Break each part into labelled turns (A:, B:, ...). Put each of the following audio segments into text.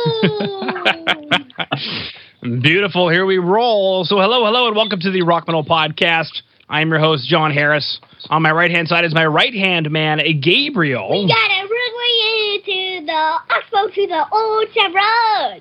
A: Beautiful. Here we roll. So, hello, hello, and welcome to the Rock Metal Podcast. I'm your host, Jon Harris. On my right hand side is my right hand man, Gabriel.
B: We got a runway into the Oxbow to the Old Chevron.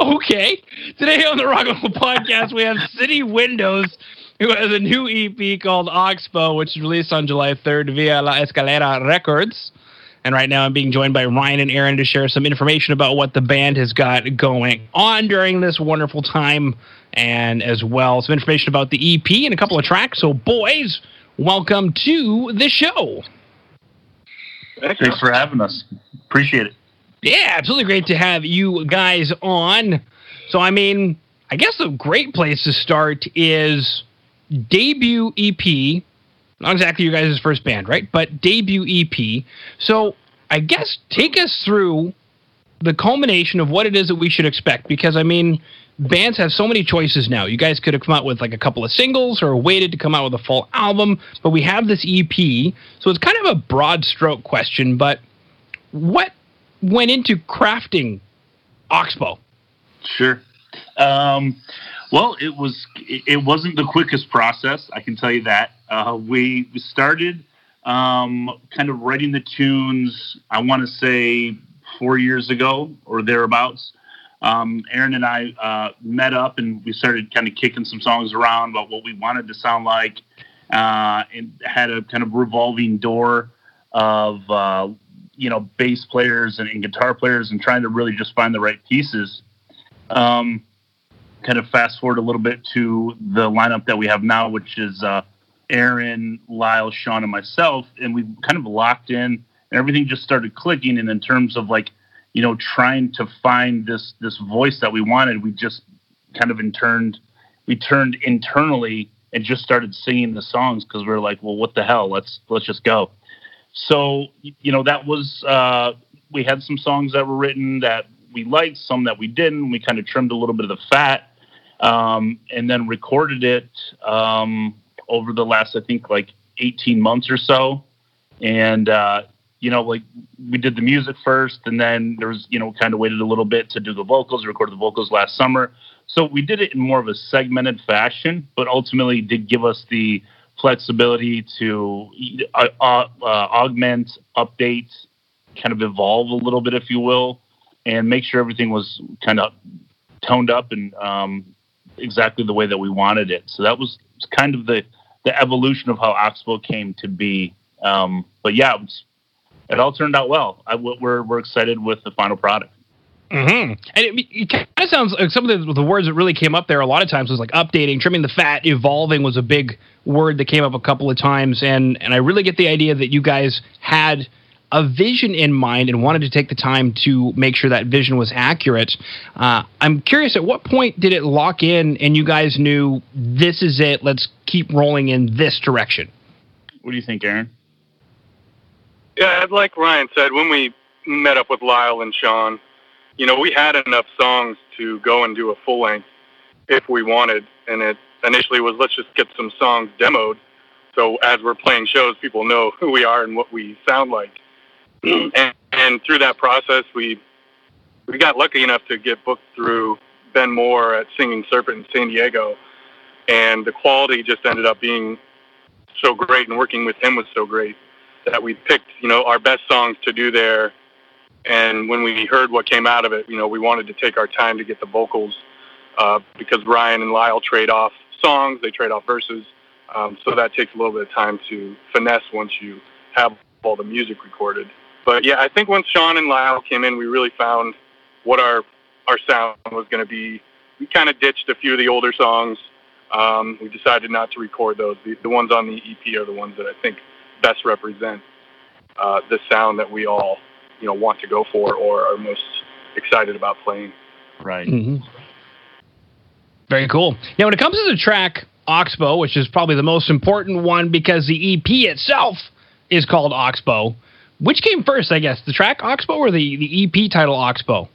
A: okay. Today on the Rock Metal Podcast, we have City Windows, who has a new EP called Oxbow, which is released on July 3rd via La Escalera Records. And right now, I'm being joined by Ryan and Aaron to share some information about what the band has got going on during this wonderful time, and as well some information about the EP and a couple of tracks. So, boys, welcome to the show.
C: Thanks for having us. Appreciate it.
A: Yeah, absolutely great to have you guys on. So, I mean, I guess a great place to start is debut EP not exactly your guys' first band, right? But debut EP. So I guess take us through the culmination of what it is that we should expect. Because I mean, bands have so many choices now. You guys could have come out with like a couple of singles or waited to come out with a full album, but we have this EP. So it's kind of a broad stroke question, but what went into crafting Oxbow?
C: Sure. Um, well, it was it wasn't the quickest process. I can tell you that. Uh, we started um, kind of writing the tunes. I want to say four years ago or thereabouts. Um, Aaron and I uh, met up and we started kind of kicking some songs around about what we wanted to sound like, uh, and had a kind of revolving door of uh, you know bass players and, and, guitar players and trying to really just find the right pieces. Um, kind of fast forward a little bit to the lineup that we have now, which is uh, Aaron, Lyle, Sean, and myself, and we kind of locked in, and everything just started clicking. And in terms of like, you know, trying to find this this voice that we wanted, we just kind of interned, we turned internally and just started singing the songs because we are like, well, what the hell? Let's let's just go. So you know, that was uh, we had some songs that were written that we liked, some that we didn't. We kind of trimmed a little bit of the fat um, and then recorded it um, over the last, I think, like 18 months or so. And, uh, you know, like we did the music first, and then there was, you know, kind of waited a little bit to do the vocals, recorded the vocals last summer. So we did it in more of a segmented fashion, but ultimately did give us the flexibility to uh, uh, augment, update, kind of evolve a little bit, if you will, and make sure everything was kind of toned up and um, exactly the way that we wanted it. So that was kind of the the evolution of how Oxbow came to be. Um, but yeah, it, was, it, all turned out well. I, we're we're excited with the final product.
A: Mm-hmm. And it, it kind of sounds like some of the, the, words that really came up there a lot of times was like updating, trimming the fat, evolving was a big word that came up a couple of times. And, and I really get the idea that you guys had a vision in mind and wanted to take the time to make sure that vision was accurate. Uh, I'm curious, at what point did it lock in and you guys knew this is it? Let's keep rolling in this direction.
C: What do you think, Aaron?
D: Yeah, like Ryan said, when we met up with Lyle and Sean, you know, we had enough songs to go and do a full length if we wanted. And it initially was let's just get some songs demoed. So as we're playing shows, people know who we are and what we sound like. and, and through that process, we we got lucky enough to get booked through Ben Moore at Singing Serpent in San Diego, and the quality just ended up being so great, and working with him was so great that we picked, you know, our best songs to do there. And when we heard what came out of it, you know, we wanted to take our time to get the vocals uh, because Ryan and Lyle trade off songs, they trade off verses. Um, so that takes a little bit of time to finesse once you have all the music recorded. But yeah, I think once Sean and Lyle came in, we really found what our our sound was going to be. We kind of ditched a few of the older songs. Um, we decided not to record those. The, the, ones on the EP are the ones that I think best represent uh, the sound that we all, you know, want to go for or are most excited about playing.
C: Right.
A: Mm-hmm. Very cool. Now, when it comes to the track Oxbow, which is probably the most important one because the EP itself is called Oxbow. Which came first, I guess, the track Oxbow or the, the EP title Oxbow?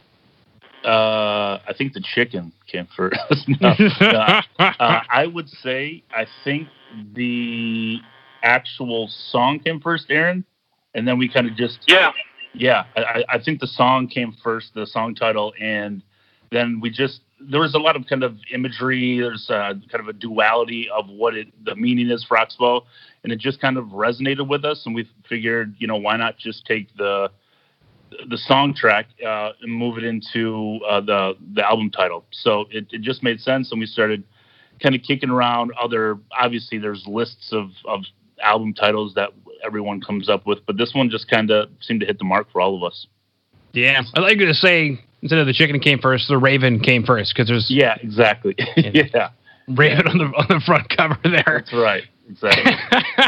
C: Uh, I think the chicken came first. no, no. Uh, I would say I think the actual song came first, Aaron, and then we kind of just
D: yeah
C: Yeah, I, I think the song came first, the song title, and then we just there was a lot of kind of imagery. There's uh, kind of a duality of what it the meaning is for Oxbow, and it just kind of resonated with us. And we figured, you know, why not just take the the song track uh, and move it into uh, the the album title. So it, it just made sense, and we started kind of kicking around other. Obviously, there's lists of of album titles that everyone comes up with, but this one just kind of seemed to hit the mark for all of us.
A: Yeah, I like to say instead of the chicken came first, the raven came first because there's
C: yeah, exactly, yeah,
A: raven on the on the front cover there.
C: That's right, exactly.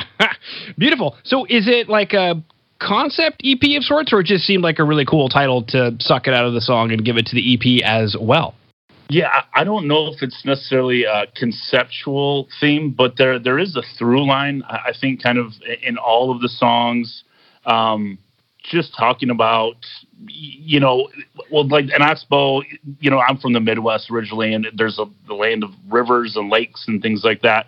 A: Beautiful. So, is it like a concept EP of sorts, or it just seemed like a really cool title to suck it out of the song and give it to the EP as well?
C: Yeah, I don't know if it's necessarily a conceptual theme, but there there is a through line. I think kind of in all of the songs, um, just talking about you know, well, like an Oxbow, you know, I'm from the Midwest originally, and there's a the land of rivers and lakes and things like that.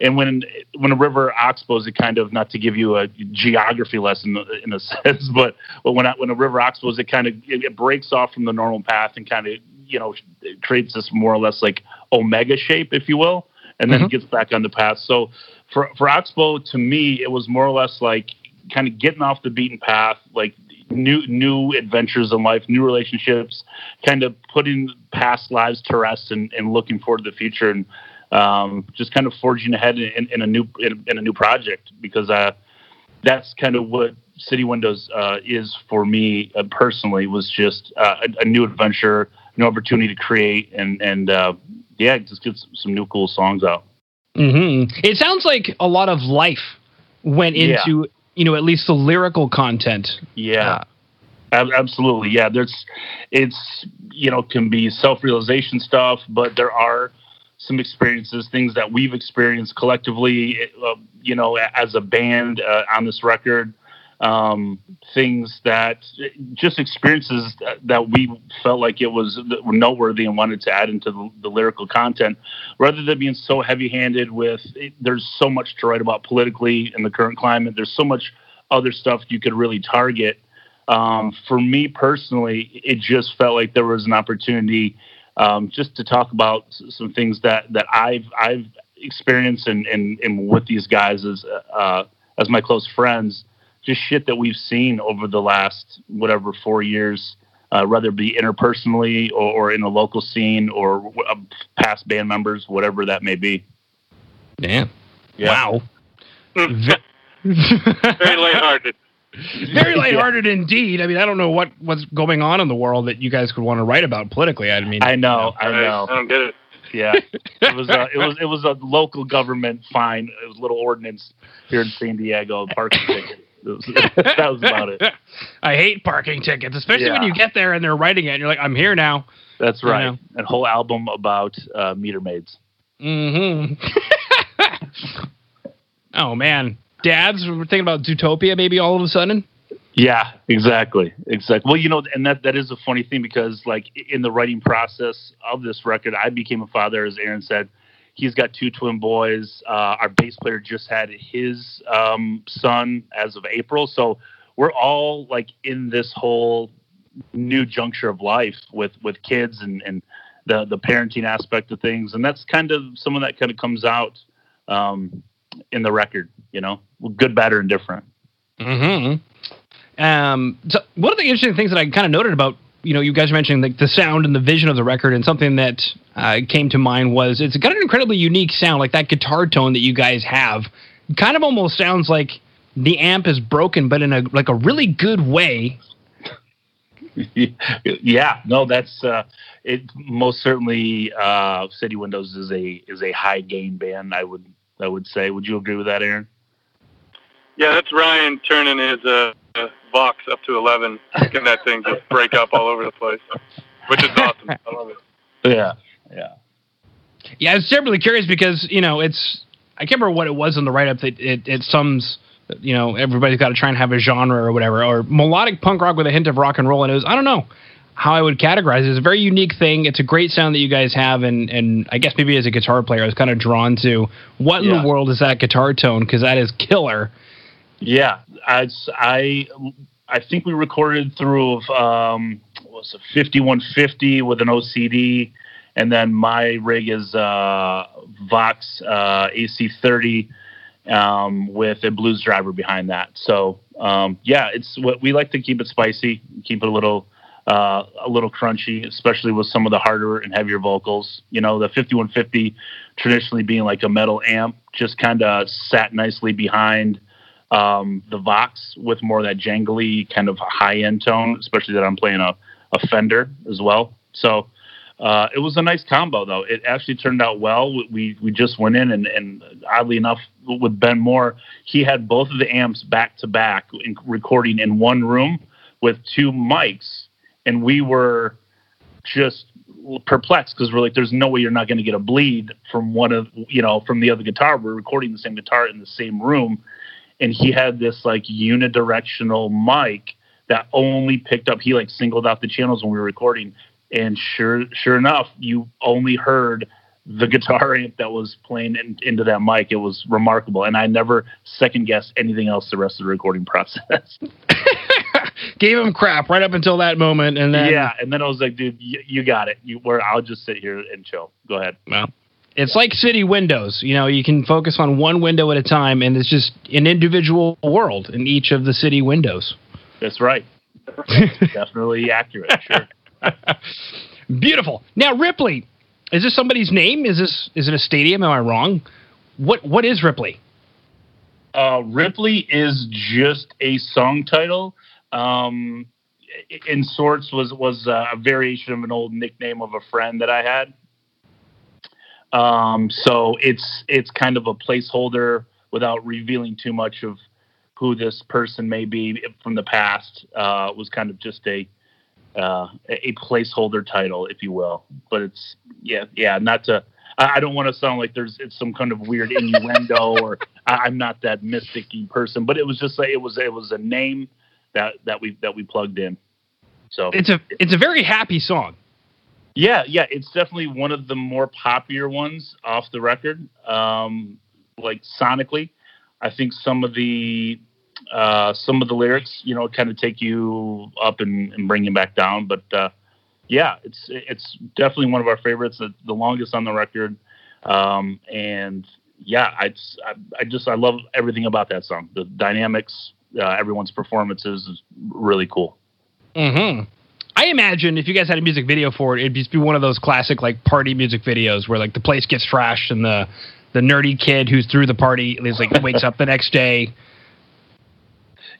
C: And when when a river oxbows, it kind of not to give you a geography lesson in a sense, but but when I, when a river oxbows, it kind of it, it breaks off from the normal path and kind of you know creates this more or less like omega shape, if you will, and then mm-hmm. it gets back on the path. So for for Oxbow, to me, it was more or less like kind of getting off the beaten path, like new new adventures in life, new relationships, kind of putting past lives to rest and, and looking forward to the future and um, just kind of forging ahead in, in a new in, in, a new project because uh, that's kind of what City Windows uh, is for me uh, personally was just uh, a, a, new adventure, new opportunity to create and and uh, yeah, just get some new cool songs out.
A: Mm-hmm. It sounds like a lot of life went into yeah you know at least the lyrical content.
C: Yeah. Uh, absolutely. Yeah, there's it's you know can be self-realization stuff, but there are some experiences, things that we've experienced collectively, uh, you know, as a band uh, on this record um, things that just experiences that we felt like it was noteworthy and wanted to add into the, the lyrical content. Rather than being so heavy handed with it, there's so much to write about politically in the current climate. There's so much other stuff you could really target. Um, for me personally it just felt like there was an opportunity um, just to talk about some things that that I've I've experienced and and, and with these guys as uh, as my close friends just shit that we've seen over the last whatever four years, uh, whether it be interpersonally or, or in the local scene or uh, past band members, whatever that may be.
A: Damn. Yeah. Wow.
D: Very lighthearted.
A: Very lighthearted yeah. indeed. I mean, I don't know what, what's going on in the world that you guys could want to write about politically. I mean,
C: I know, you know. I know.
D: I don't get it.
C: Yeah, it was a, it was it was a local government fine. It was a little ordinance here in San Diego, parking ticket. That was about it.
A: I hate parking tickets, especially yeah. when you get there and they're writing it and you're like, I'm here now.
C: That's right. You know? A whole album about uh, meter maids.
A: Mm-hmm. oh man, dads, we're thinking about Zootopia maybe all of a sudden.
C: Yeah, exactly, exactly. Well, you know, and that that is a funny thing because like in the writing process of this record, I became a father, as Aaron said, He's got two twin boys. Uh, our bass player just had his um, son as of April. So we're all like in this whole new juncture of life with with kids and and the the parenting aspect of things, and that's kind of some of that kind of comes out um, in the record. You know, good, bad, or indifferent.
A: Hmm. Um. So one of the interesting things that I kind of noted about you know, you guys mentioned like the sound and the vision of the record, and something that uh, came to mind was it's got an incredibly unique sound, like that guitar tone that you guys have. Kind of almost sounds like the amp is broken, but in a like a really good way.
C: yeah, no, that's uh, it. Most certainly, uh, City Windows is a is a high gain band. I would I would say. Would you agree with that, Aaron?
D: Yeah, that's Ryan turning his uh, Vox up to 11, making that thing just break up all over the place, which is awesome. I love it.
C: Yeah, yeah.
A: Yeah, I was terribly curious because, you know, it's, I can't remember what it was in the write up that it, it sums, you know, everybody's got to try and have a genre or whatever, or melodic punk rock with a hint of rock and roll. And it was, I don't know how I would categorize it. It's a very unique thing. It's a great sound that you guys have, and and I guess maybe as a guitar player, I was kind of drawn to what in the world is that guitar tone because that is killer.
C: Yeah, I, I I think we recorded through um, was it 5150 with an OCD, and then my rig is uh, Vox uh, AC30 um, with a blues driver behind that. So um, yeah, it's what we like to keep it spicy, keep it a little uh, a little crunchy, especially with some of the harder and heavier vocals. You know, the 5150 traditionally being like a metal amp just kind of sat nicely behind um, the Vox with more of that jangly kind of high end tone, especially that I'm playing a, a Fender as well. So uh, it was a nice combo, though. It actually turned out well. We we just went in and, and oddly enough, with Ben Moore, he had both of the amps back to back recording in one room with two mics, and we were just perplexed because we're like, there's no way you're not going to get a bleed from one of you know from the other guitar. We're recording the same guitar in the same room, and he had this like unidirectional mic that only picked up. He like singled out the channels when we were recording, and sure sure enough, you only heard the guitar amp that was playing in, into that mic. It was remarkable, and I never second guessed anything else the rest of the recording process.
A: Gave him crap right up until that moment, and then
C: yeah, and then I was like, dude, you, you got it. You where I'll just sit here and chill. Go ahead.
A: Well, it's like city windows. You know, you can focus on one window at a time, and it's just an individual world in each of the city windows.
C: That's right. Definitely accurate. Sure.
A: Beautiful. Now, Ripley, is this somebody's name? Is this is it a stadium? Am I wrong? What what is Ripley?
C: Uh, Ripley is just a song title. Um, in sorts, was was a variation of an old nickname of a friend that I had. Um, so it's it's kind of a placeholder without revealing too much of who this person may be from the past. Uh, was kind of just a uh, a placeholder title, if you will. But it's yeah, yeah, not to. I don't want to sound like there's it's some kind of weird innuendo or I'm not that mysticy person, but it was just like it was it was a name that that we that we plugged in. So
A: it's a it's a very happy song.
C: Yeah, yeah, it's definitely one of the more popular ones off the record. Um, like sonically, I think some of the uh, some of the lyrics, you know, kind of take you up and, and bring you back down. But uh, yeah, it's it's definitely one of our favorites. The, the longest on the record, um, and yeah, I, I, I just I love everything about that song. The dynamics, uh, everyone's performances is really cool.
A: Hmm. I imagine if you guys had a music video for it, it'd just be one of those classic like party music videos where like the place gets trashed and the the nerdy kid who's through the party is like wakes up the next day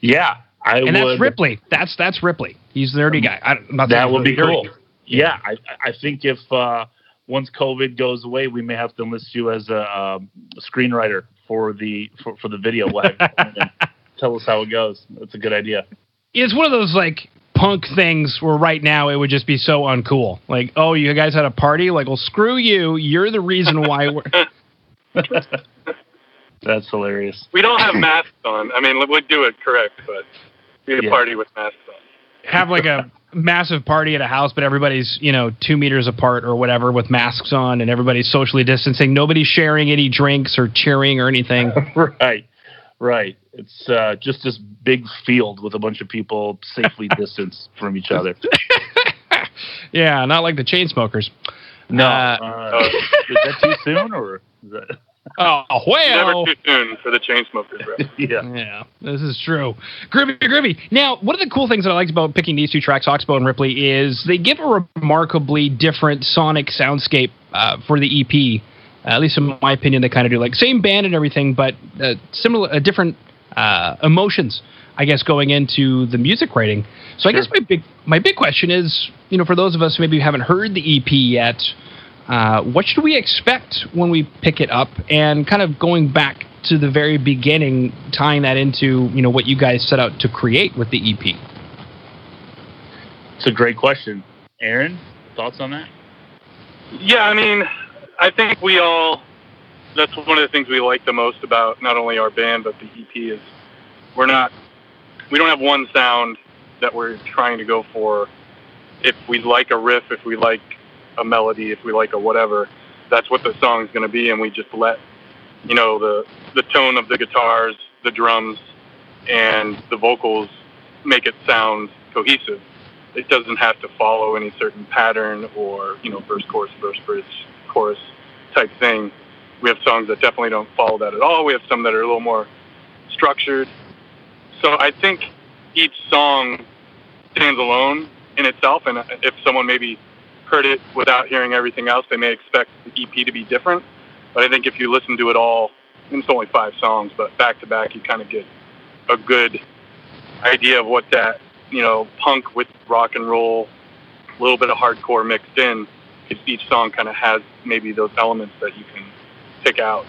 C: yeah, I
A: and
C: would,
A: that's Ripley. That's that's Ripley. He's the nerdy guy. I,
C: that would be cool. Yeah, I I think if uh, once COVID goes away, we may have to enlist you as a, um, a screenwriter for the for, for the video. tell us how it goes. That's a good idea.
A: It's one of those like punk things where right now it would just be so uncool. Like, oh, you guys had a party? Like, well, screw you. You're the reason why we're.
C: That's hilarious.
D: We don't have masks on. I mean, we'd do it correct, but we a yeah. party with masks on.
A: Have like a massive party at a house, but everybody's you know two meters apart or whatever with masks on, and everybody's socially distancing. Nobody's sharing any drinks or cheering or anything.
C: right, right. It's uh, just this big field with a bunch of people safely distanced from each other.
A: yeah, not like the Chainsmokers.
C: No, uh, uh, is that too soon or? Is that...
A: Oh, well.
D: Never too soon for the Chainsmokers,
C: yeah.
A: Yeah, this is true. Groovy, groovy. Now, one of the cool things that I liked about picking these two tracks, Oxbow and Ripley, is they give a remarkably different sonic soundscape uh, for the EP. Uh, at least in my opinion, they kind of do. Like, same band and everything, but uh, similar, uh, different uh, emotions, I guess, going into the music writing. So sure. I guess my big, my big question is, you know, for those of us who maybe haven't heard the EP yet, uh, what should we expect when we pick it up? And kind of going back to the very beginning, tying that into you know what you guys set out to create with the EP.
C: It's a great question, Aaron. Thoughts on that?
D: Yeah, I mean, I think we all. That's one of the things we like the most about not only our band but the EP is we're not we don't have one sound that we're trying to go for. If we like a riff, if we like a melody, if we like a whatever, that's what the song's going to be, and we just let you know the the tone of the guitars, the drums, and the vocals make it sound cohesive. It doesn't have to follow any certain pattern or you know verse chorus verse bridge chorus type thing. We have songs that definitely don't follow that at all. We have some that are a little more structured. So I think each song stands alone in itself, and if someone maybe heard it without hearing everything else, they may expect the EP to be different. But I think if you listen to it all, and it's only five songs, but back to back, you kind of get a good idea of what that you know punk with rock and roll, a little bit of hardcore mixed in. Each song kind of has maybe those elements that you can pick out,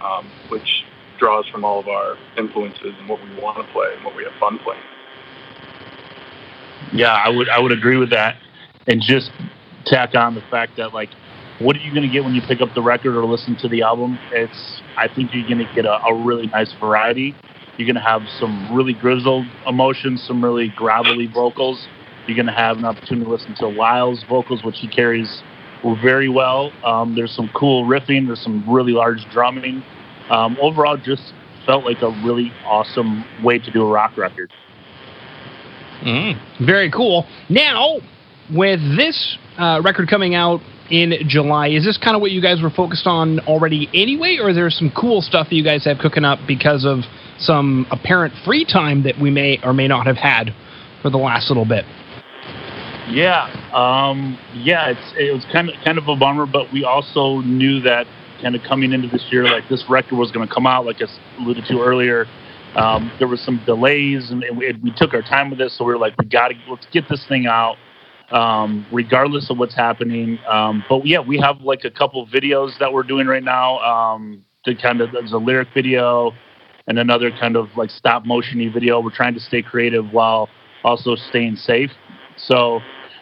D: um, which draws from all of our influences and what we want to play and what we have fun playing.
C: Yeah, I would I would agree with that, and just tack on the fact that like, what are you going to get when you pick up the record or listen to the album? It's I think you're going to get a, a really nice variety. You're going to have some really grizzled emotions, some really gravelly vocals. You're going to have an opportunity to listen to Lyle's vocals, which he carries very well. Um, there's some cool riffing. There's some really large drumming. Um, overall, just felt like a really awesome way to do a rock record.
A: Mm, very cool. Now, with this uh, record coming out in July, is this kind of what you guys were focused on already anyway, or is there some cool stuff that you guys have cooking up because of some apparent free time that we may or may not have had for the last little bit?
C: Yeah, um, yeah, it's it was kind of kind of a bummer, but we also knew that kind of coming into this year, like this record was going to come out, like I alluded to earlier. Um, there was some delays, and we, we, took our time with this, so we were like, we got to let's get this thing out, um, regardless of what's happening. Um, but yeah, we have like a couple videos that we're doing right now. Um, to kind of there's a lyric video and another kind of like stop motiony video. We're trying to stay creative while also staying safe. So,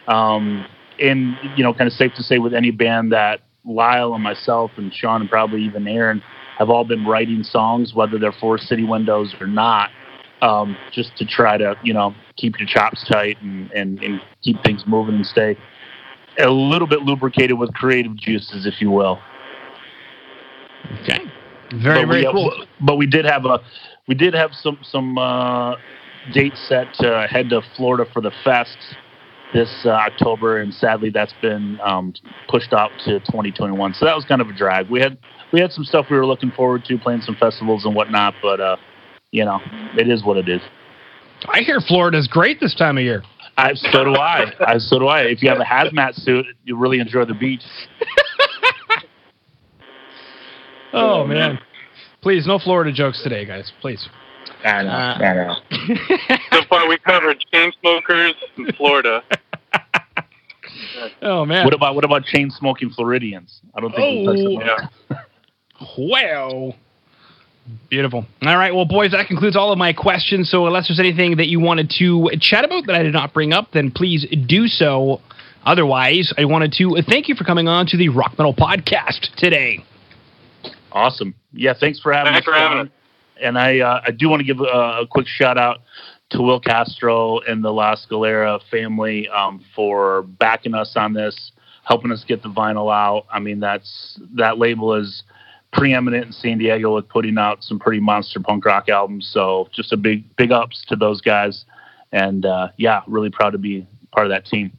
C: um, and you know, kind of safe to say with any band that Lyle and myself and Sean and probably even Aaron have all been writing songs, whether they're for City Windows or not, um, just to try to, you know, keep your chops tight and, and, and keep things moving and stay a little bit lubricated with creative juices, if you will.
A: Okay. Very, but very we, cool.
C: But we did have a, we did have some, some, uh, dates set to head to Florida for the fest this uh, October, and sadly that's been um, pushed out to 2021. So that was kind of a drag. We had we had some stuff we were looking forward to, playing some festivals and whatnot, but uh, you know, it is what it is.
A: I hear Florida's great this time of year.
C: I, so do I. I. So do I. If you have a hazmat suit, you really enjoy the beach.
A: oh man! Please, no Florida jokes today, guys. Please.
C: I know. Uh, I know.
D: so far, we covered Chainsmokers in Florida.
A: oh man.
C: What about what about chain smoking Floridians? I don't think oh, we touched
A: yeah. Well. Beautiful. All right. Well, boys, that concludes all of my questions. So, unless there's anything that you wanted to chat about that I did not bring up, then please do so. Otherwise, I wanted to thank you for coming on to the Rock Metal Podcast today.
C: Awesome. Yeah. Thanks for having
D: thanks us. For having us
C: and I uh, I do want to give a, a, quick shout out to Will Castro and the La Scalera family um, for backing us on this, helping us get the vinyl out. I mean, that's that label is preeminent in San Diego with putting out some pretty monster punk rock albums. So just a big big ups to those guys, and uh, yeah, really proud to be part of that team.